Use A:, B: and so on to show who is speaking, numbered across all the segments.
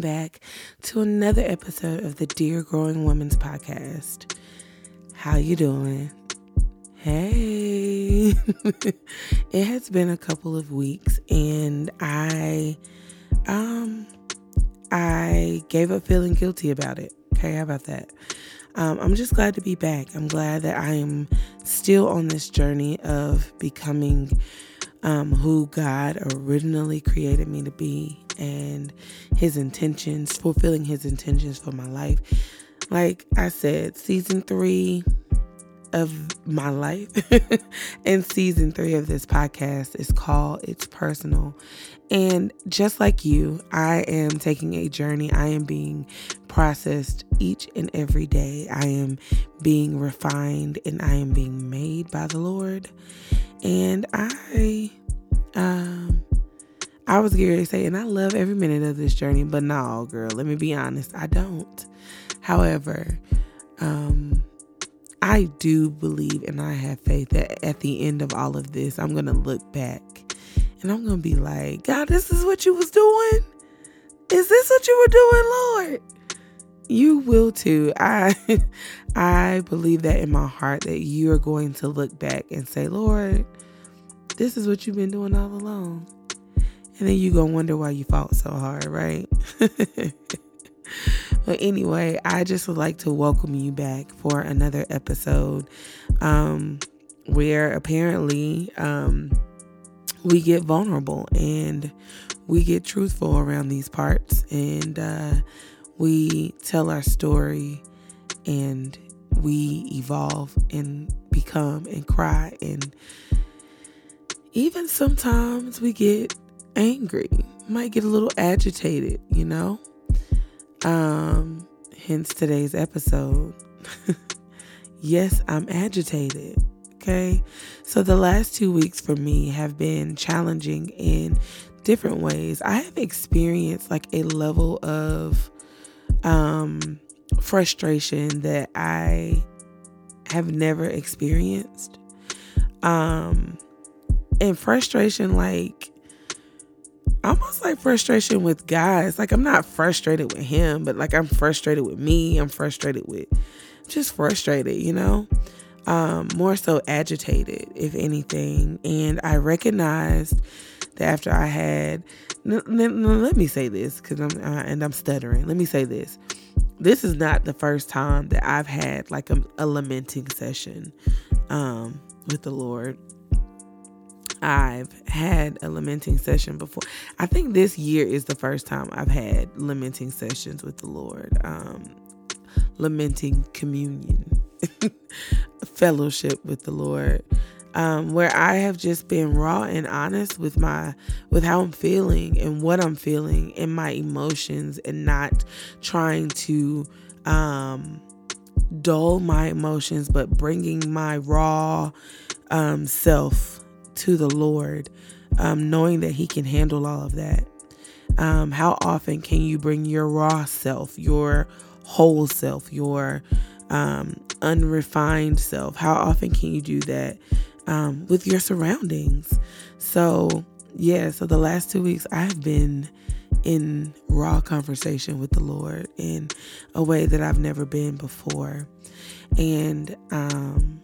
A: back to another episode of the Dear Growing Women's Podcast. How you doing? Hey. it has been a couple of weeks and I um I gave up feeling guilty about it. Okay, how about that? Um, I'm just glad to be back. I'm glad that I am still on this journey of becoming um, who God originally created me to be and His intentions, fulfilling His intentions for my life. Like I said, season three of my life and season three of this podcast is called It's Personal. And just like you, I am taking a journey. I am being processed each and every day. I am being refined and I am being made by the Lord. And I um I was going to say, and I love every minute of this journey, but no, girl, let me be honest, I don't. However, um, I do believe and I have faith that at the end of all of this, I'm going to look back and I'm going to be like, God, this is what you was doing? Is this what you were doing, Lord? You will too. I I believe that in my heart that you are going to look back and say, Lord, this is what you've been doing all along. And then you gonna wonder why you fought so hard, right? but anyway, I just would like to welcome you back for another episode um, where apparently um, we get vulnerable and we get truthful around these parts and uh, we tell our story and we evolve and become and cry and even sometimes we get angry, might get a little agitated, you know? Um, hence today's episode. yes, I'm agitated. Okay. So the last two weeks for me have been challenging in different ways. I have experienced like a level of um frustration that I have never experienced. Um and frustration like almost like frustration with guys. Like I'm not frustrated with him, but like I'm frustrated with me. I'm frustrated with just frustrated, you know? Um, more so agitated, if anything. And I recognized that after I had, n- n- let me say this, because I'm uh, and I'm stuttering. Let me say this. This is not the first time that I've had like a, a lamenting session um, with the Lord. I've had a lamenting session before. I think this year is the first time I've had lamenting sessions with the Lord. Um, lamenting communion, fellowship with the Lord. Um, where I have just been raw and honest with my with how I'm feeling and what I'm feeling and my emotions and not trying to um, dull my emotions but bringing my raw um, self to the Lord, um, knowing that He can handle all of that. Um, how often can you bring your raw self, your whole self, your um, unrefined self? How often can you do that um, with your surroundings? So, yeah, so the last two weeks I've been in raw conversation with the Lord in a way that I've never been before. And um,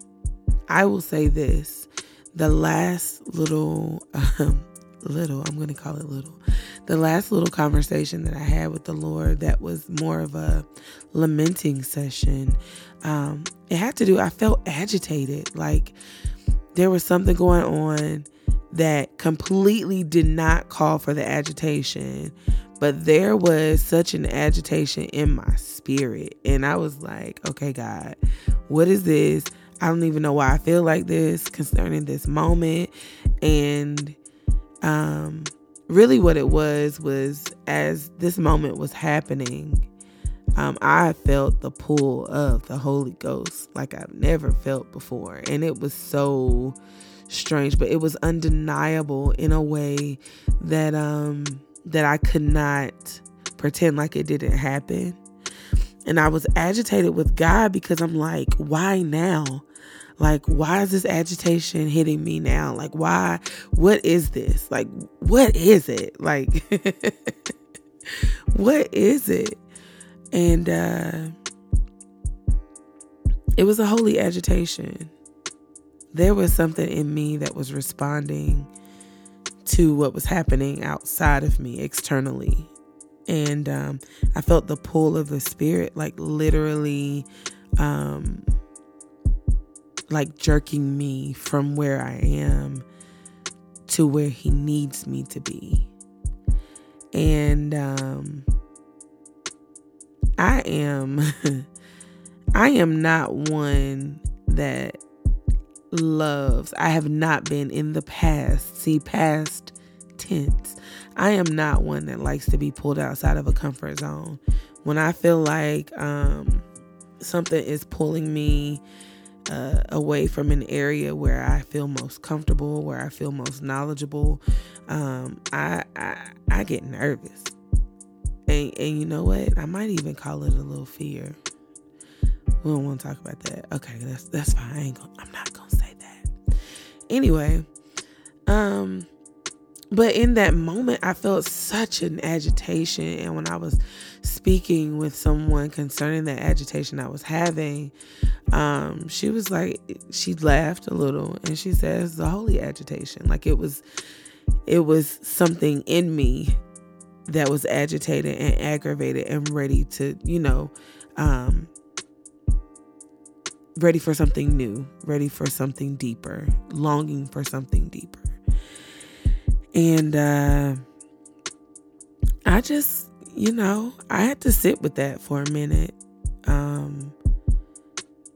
A: I will say this the last little, um, little, I'm going to call it little, the last little conversation that I had with the Lord that was more of a lamenting session, um, it had to do, I felt agitated. Like there was something going on that completely did not call for the agitation, but there was such an agitation in my spirit. And I was like, okay, God, what is this? I don't even know why I feel like this concerning this moment. And um, really, what it was was as this moment was happening, um, I felt the pull of the Holy Ghost like I've never felt before. And it was so strange, but it was undeniable in a way that um that I could not pretend like it didn't happen. And I was agitated with God because I'm like, why now? Like, why is this agitation hitting me now? Like, why? What is this? Like, what is it? Like, what is it? And uh, it was a holy agitation. There was something in me that was responding to what was happening outside of me externally. And um, I felt the pull of the spirit, like literally, um, like jerking me from where I am to where he needs me to be. And um, I am, I am not one that loves. I have not been in the past. See, past tense. I am not one that likes to be pulled outside of a comfort zone. When I feel like um, something is pulling me uh, away from an area where I feel most comfortable, where I feel most knowledgeable, um, I, I I get nervous. And and you know what? I might even call it a little fear. We don't want to talk about that. Okay, that's that's fine. I ain't gonna, I'm not gonna say that. Anyway, um, but in that moment, I felt such an agitation, and when I was speaking with someone concerning that agitation I was having, um, she was like, she laughed a little, and she says the holy agitation, like it was, it was something in me that was agitated and aggravated and ready to, you know, um, ready for something new, ready for something deeper, longing for something deeper. And uh, I just, you know, I had to sit with that for a minute. Um,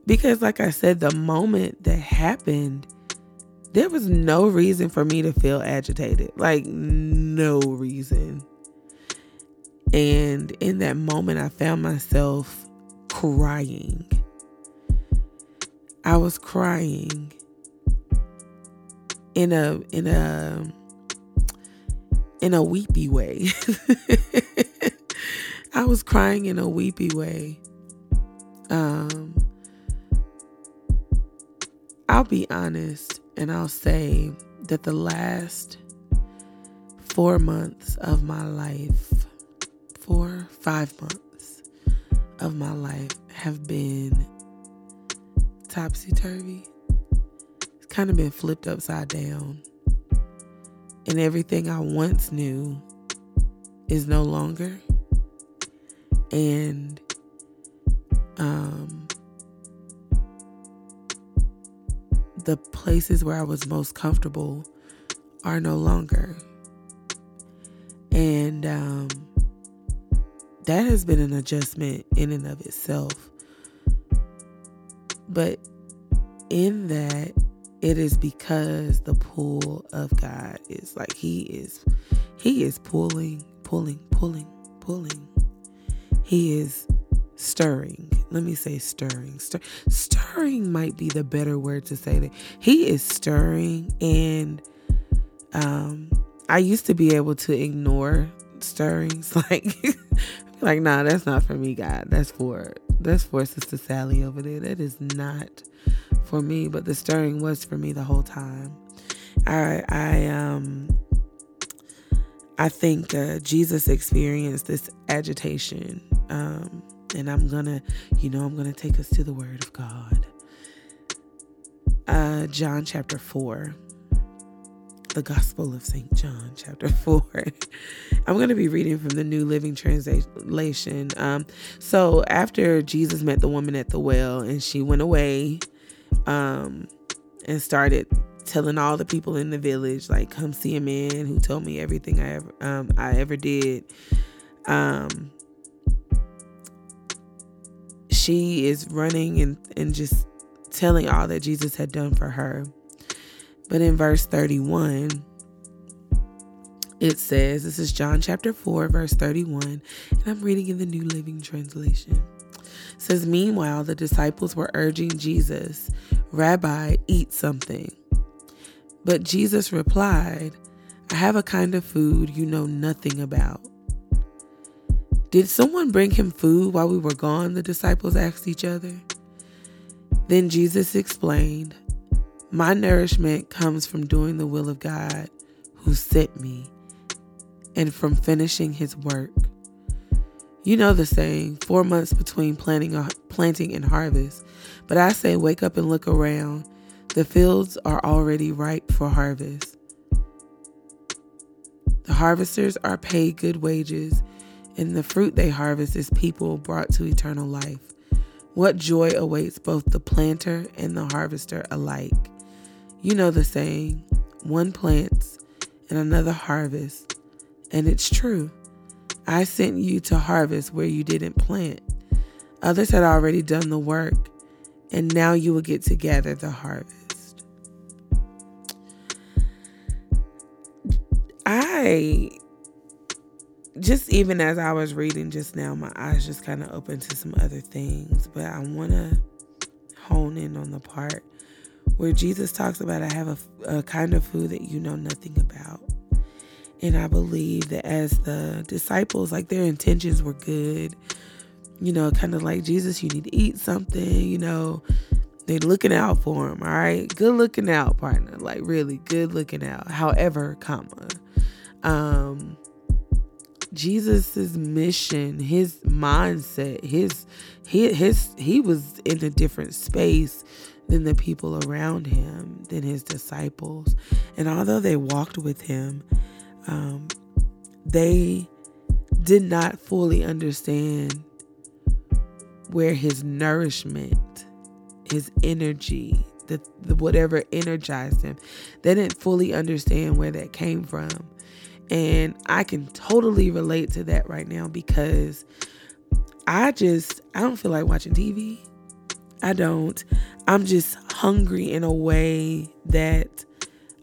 A: because, like I said, the moment that happened, there was no reason for me to feel agitated. Like, no reason. And in that moment, I found myself crying I was crying in a in a in a weepy way. I was crying in a weepy way. Um I'll be honest and I'll say that the last 4 months of my life, 4 5 months of my life have been topsy turvy. It's kind of been flipped upside down. And everything I once knew is no longer. And um, the places where I was most comfortable are no longer. And um, that has been an adjustment in and of itself. But in that, it is because the pull of God is like He is, He is pulling, pulling, pulling, pulling. He is stirring. Let me say stirring. Stir, stirring might be the better word to say that. He is stirring, and um, I used to be able to ignore stirrings, like, like, nah, that's not for me, God. That's for that's for Sister Sally over there. That is not for me, but the stirring was for me the whole time. I I um I think uh, Jesus experienced this agitation, um, and I'm gonna, you know, I'm gonna take us to the Word of God. Uh, John chapter four the Gospel of St. John, chapter 4. I'm going to be reading from the New Living Translation. Um, so, after Jesus met the woman at the well and she went away um, and started telling all the people in the village, like, come see a man who told me everything I ever, um, I ever did. Um, she is running and, and just telling all that Jesus had done for her. But in verse 31, it says, this is John chapter 4, verse 31, and I'm reading in the New Living Translation. It says, Meanwhile, the disciples were urging Jesus, Rabbi, eat something. But Jesus replied, I have a kind of food you know nothing about. Did someone bring him food while we were gone? The disciples asked each other. Then Jesus explained, My nourishment comes from doing the will of God who sent me and from finishing his work. You know the saying, four months between planting, planting and harvest. But I say, wake up and look around. The fields are already ripe for harvest. The harvesters are paid good wages, and the fruit they harvest is people brought to eternal life. What joy awaits both the planter and the harvester alike. You know the saying, one plants and another harvests, and it's true. I sent you to harvest where you didn't plant. Others had already done the work, and now you will get to gather the harvest. I just even as I was reading just now, my eyes just kind of opened to some other things, but I want to hone in on the part where Jesus talks about I have a, a kind of food that you know nothing about. And I believe that as the disciples, like their intentions were good, you know, kind of like Jesus, you need to eat something, you know, they're looking out for him, all right? Good looking out, partner. Like really good looking out. However, comma. Um Jesus's mission, his mindset, his he his he was in a different space than the people around him, than his disciples. And although they walked with him, um, they did not fully understand where his nourishment, his energy, the, the whatever energized him, they didn't fully understand where that came from. And I can totally relate to that right now because I just I don't feel like watching TV. I don't. I'm just hungry in a way that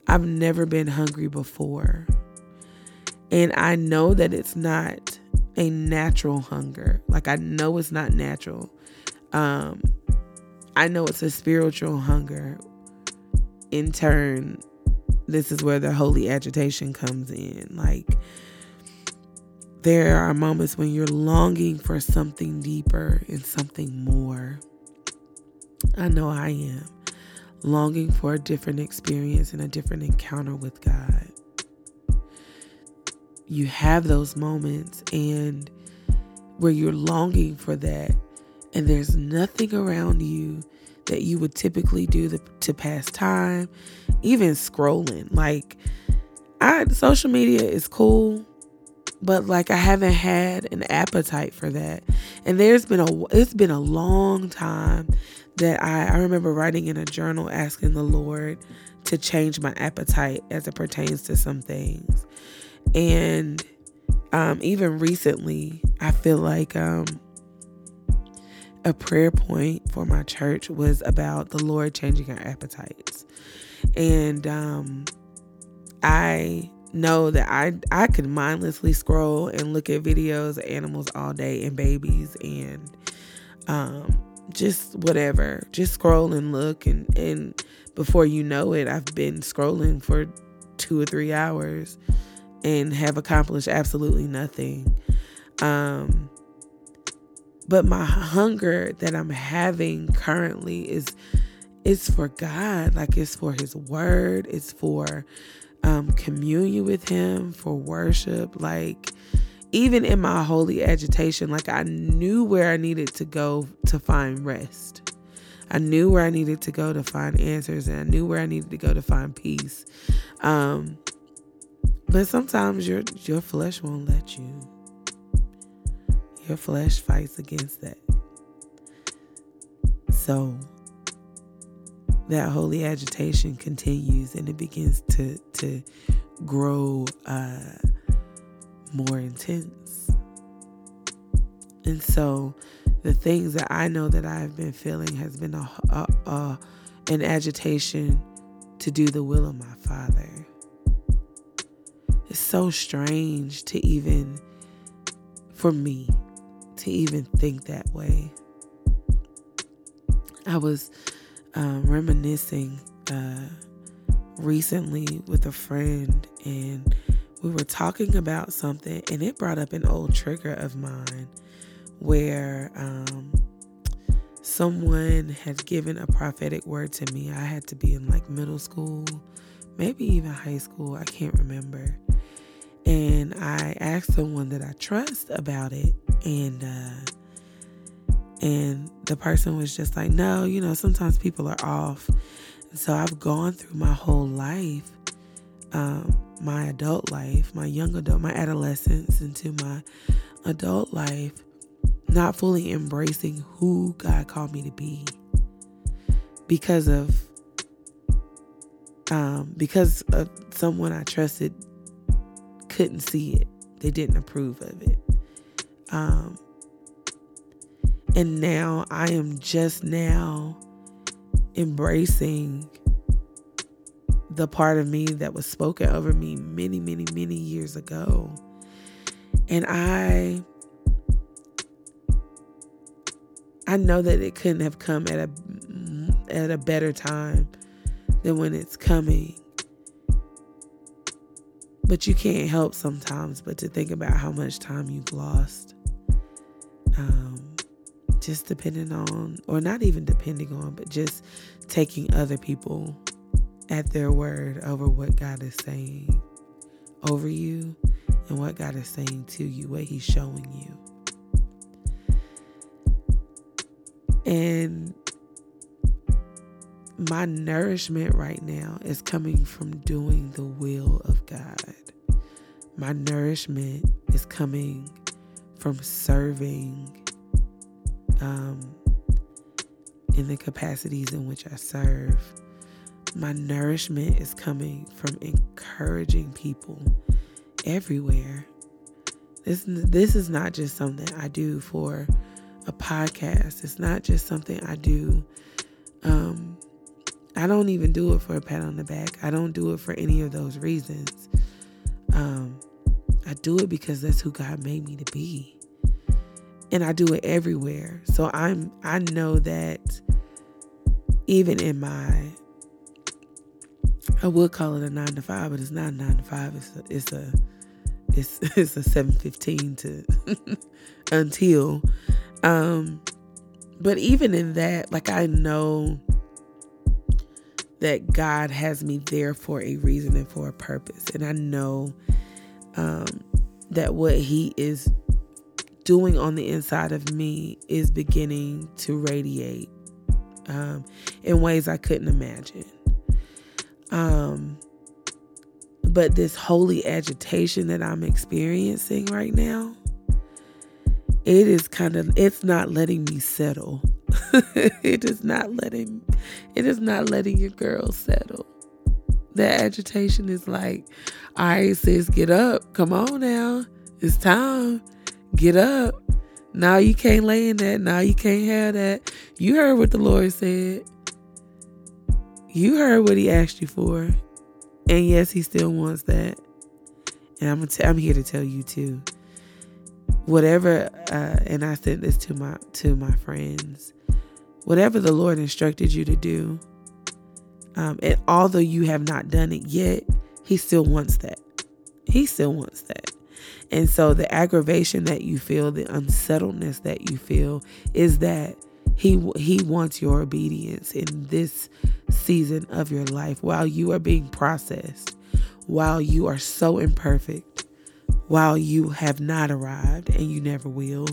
A: I've never been hungry before. And I know that it's not a natural hunger. Like I know it's not natural. Um I know it's a spiritual hunger. In turn, this is where the holy agitation comes in. Like there are moments when you're longing for something deeper and something more. I know I am longing for a different experience and a different encounter with God you have those moments and where you're longing for that and there's nothing around you that you would typically do to, to pass time even scrolling. Like i social media is cool but like i haven't had an appetite for that. And there's been a it's been a long time that i i remember writing in a journal asking the lord to change my appetite as it pertains to some things. And um, even recently, I feel like um, a prayer point for my church was about the Lord changing our appetites. And um, I know that I I could mindlessly scroll and look at videos of animals all day and babies and um, just whatever. Just scroll and look and and before you know it, I've been scrolling for two or three hours and have accomplished absolutely nothing. Um, but my hunger that I'm having currently is it's for God, like it's for His Word, it's for um, communion with Him, for worship. Like even in my holy agitation, like I knew where I needed to go to find rest. I knew where I needed to go to find answers, and I knew where I needed to go to find peace. Um, but sometimes your your flesh won't let you. Your flesh fights against that. So that holy agitation continues and it begins to to grow uh, more intense. And so the things that I know that I've been feeling has been a, a, a an agitation to do the will of my Father it's so strange to even, for me, to even think that way. I was um, reminiscing uh, recently with a friend, and we were talking about something, and it brought up an old trigger of mine where um, someone had given a prophetic word to me. I had to be in like middle school, maybe even high school. I can't remember. And I asked someone that I trust about it, and uh, and the person was just like, "No, you know, sometimes people are off." And so I've gone through my whole life, um, my adult life, my young adult, my adolescence, into my adult life, not fully embracing who God called me to be because of um, because of someone I trusted couldn't see it. They didn't approve of it. Um, and now I am just now embracing the part of me that was spoken over me many, many, many years ago. And I I know that it couldn't have come at a at a better time than when it's coming. But you can't help sometimes but to think about how much time you've lost. Um, just depending on, or not even depending on, but just taking other people at their word over what God is saying over you and what God is saying to you, what He's showing you. And my nourishment right now is coming from doing the will of God. My nourishment is coming from serving um, in the capacities in which I serve. My nourishment is coming from encouraging people everywhere. This, this is not just something I do for a podcast. It's not just something I do. Um, I don't even do it for a pat on the back. I don't do it for any of those reasons. Um, I do it because that's who God made me to be. And I do it everywhere. So I'm I know that even in my I would call it a nine to five, but it's not nine to five. It's a it's a it's, it's a seven fifteen to until um, but even in that, like I know that God has me there for a reason and for a purpose. And I know um, that what He is doing on the inside of me is beginning to radiate um, in ways I couldn't imagine. Um, but this holy agitation that I'm experiencing right now it is kind of it's not letting me settle it is not letting it is not letting your girl settle. That agitation is like all right sis get up. Come on now. It's time. Get up. Now you can't lay in that. Now you can't have that. You heard what the lord said. You heard what he asked you for. And yes he still wants that. And i'm, t- I'm here to tell you too whatever uh, and i said this to my to my friends whatever the lord instructed you to do um, and although you have not done it yet he still wants that. He still wants that. And so the aggravation that you feel the unsettledness that you feel is that he he wants your obedience in this season of your life while you are being processed while you are so imperfect while you have not arrived and you never will.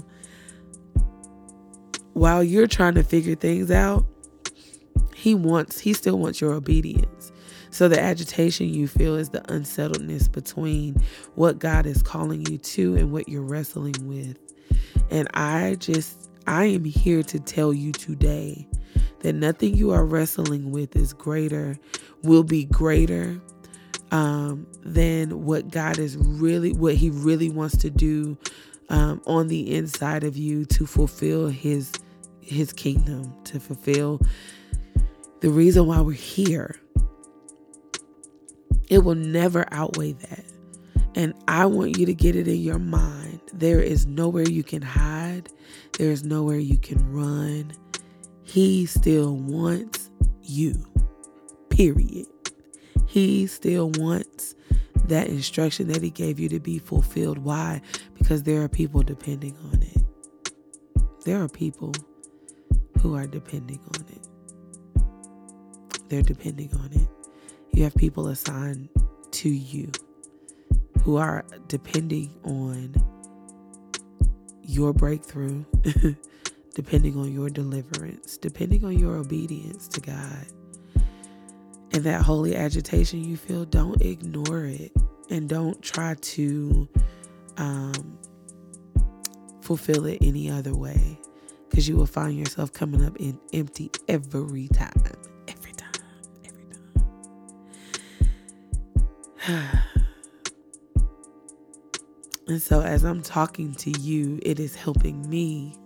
A: While you're trying to figure things out, he wants, he still wants your obedience. So the agitation you feel is the unsettledness between what God is calling you to and what you're wrestling with. And I just, I am here to tell you today that nothing you are wrestling with is greater, will be greater um, than what God is really, what He really wants to do um, on the inside of you to fulfill His His kingdom, to fulfill the reason why we're here. It will never outweigh that. And I want you to get it in your mind. There is nowhere you can hide. There is nowhere you can run. He still wants you. Period. He still wants that instruction that He gave you to be fulfilled. Why? Because there are people depending on it. There are people who are depending on it. They're depending on it. You have people assigned to you who are depending on your breakthrough, depending on your deliverance, depending on your obedience to God. And that holy agitation you feel, don't ignore it and don't try to um, fulfill it any other way because you will find yourself coming up in empty every time. Every time. Every time. and so, as I'm talking to you, it is helping me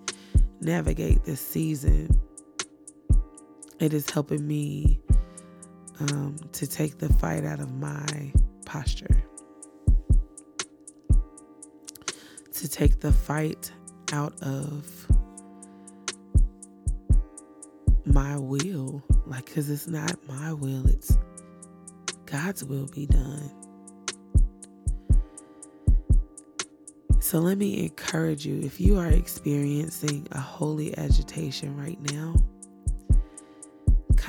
A: navigate this season. It is helping me um, to take the fight out of my posture. to take the fight out of my will. Like, because it's not my will, it's God's will be done. So let me encourage you if you are experiencing a holy agitation right now,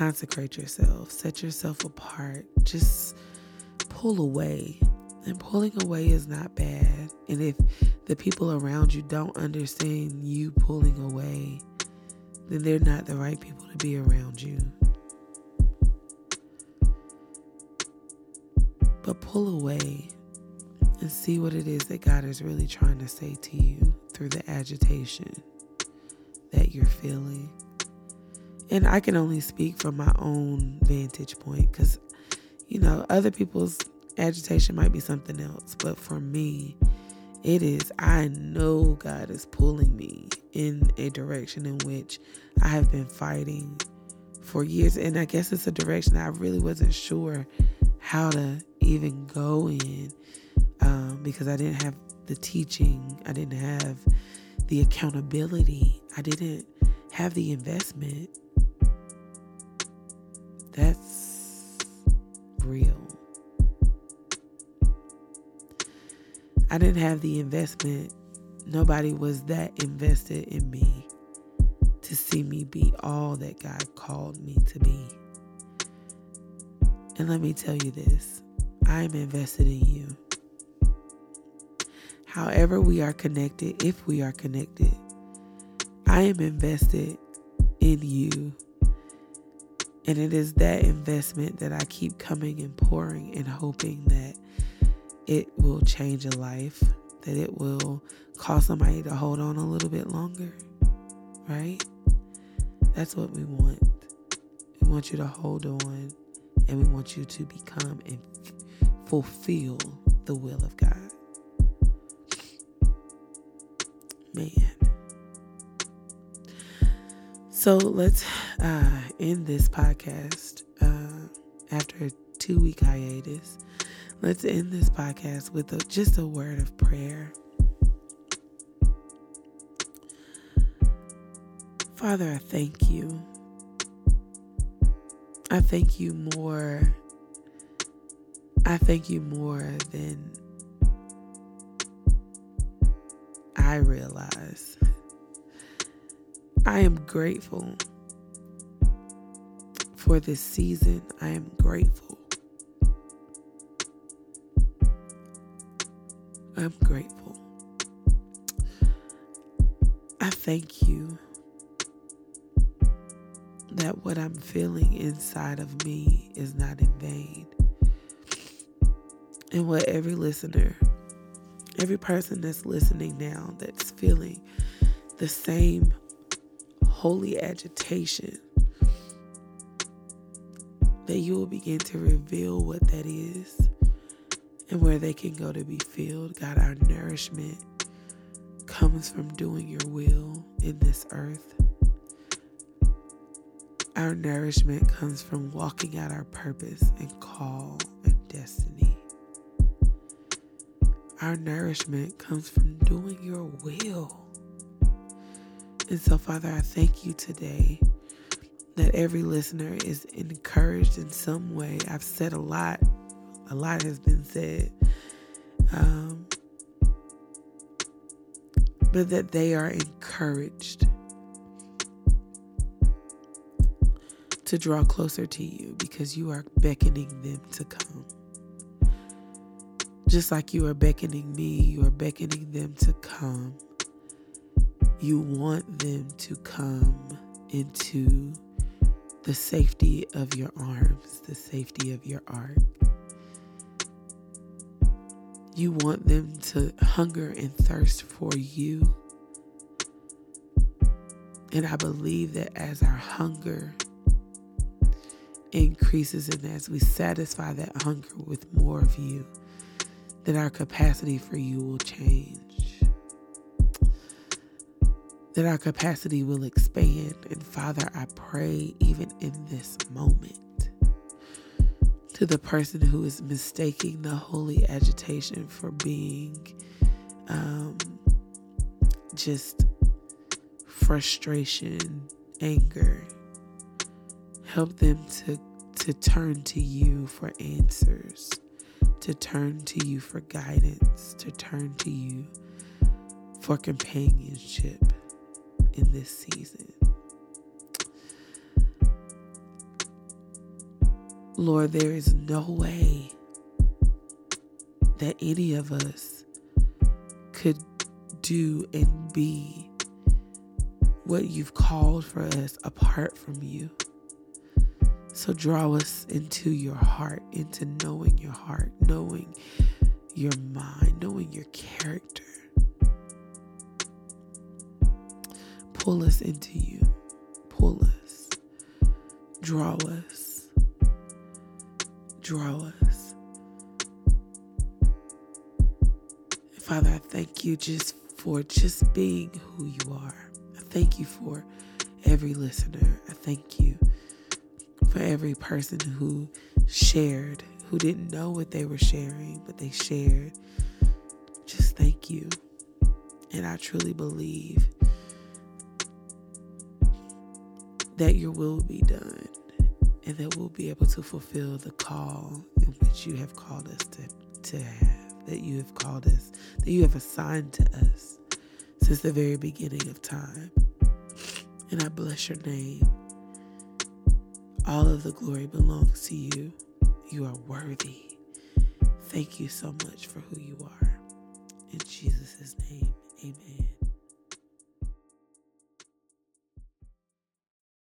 A: consecrate yourself, set yourself apart, just pull away. And pulling away is not bad. And if the people around you don't understand you pulling away, then they're not the right people to be around you. But pull away and see what it is that God is really trying to say to you through the agitation that you're feeling. And I can only speak from my own vantage point because, you know, other people's agitation might be something else. But for me, it is, I know God is pulling me in a direction in which I have been fighting for years. And I guess it's a direction I really wasn't sure how to even go in um, because I didn't have the teaching, I didn't have the accountability, I didn't have the investment. That's real. I didn't have the investment. Nobody was that invested in me to see me be all that God called me to be. And let me tell you this I am invested in you. However, we are connected, if we are connected, I am invested in you. And it is that investment that I keep coming and pouring and hoping that it will change a life, that it will cause somebody to hold on a little bit longer, right? That's what we want. We want you to hold on and we want you to become and fulfill the will of God. Man. So let's uh, end this podcast uh, after a two week hiatus. Let's end this podcast with a, just a word of prayer. Father, I thank you. I thank you more. I thank you more than I realize. I am grateful for this season. I am grateful I'm grateful. I thank you that what I'm feeling inside of me is not in vain. And what every listener, every person that's listening now that's feeling the same holy agitation, that you will begin to reveal what that is and where they can go to be filled. God, our nourishment comes from doing your will in this earth. Our nourishment comes from walking out our purpose and call and destiny. Our nourishment comes from doing your will. And so, Father, I thank you today that every listener is encouraged in some way. I've said a lot a lot has been said. Um, but that they are encouraged. to draw closer to you because you are beckoning them to come. Just like you are beckoning me, you are beckoning them to come. You want them to come into the safety of your arms, the safety of your ark. You want them to hunger and thirst for you. And I believe that as our hunger increases and as we satisfy that hunger with more of you, that our capacity for you will change. That our capacity will expand. And Father, I pray even in this moment to the person who is mistaking the holy agitation for being um, just frustration, anger. Help them to, to turn to you for answers, to turn to you for guidance, to turn to you for companionship in this season. Lord, there is no way that any of us could do and be what you've called for us apart from you. So draw us into your heart, into knowing your heart, knowing your mind, knowing your character. Pull us into you. Pull us. Draw us. Draw us. Father, I thank you just for just being who you are. I thank you for every listener. I thank you for every person who shared, who didn't know what they were sharing, but they shared. Just thank you. And I truly believe that your will be done and that we'll be able to fulfill the call in which you have called us to, to have, that you have called us, that you have assigned to us since the very beginning of time. And I bless your name. All of the glory belongs to you. You are worthy. Thank you so much for who you are. In Jesus' name, amen.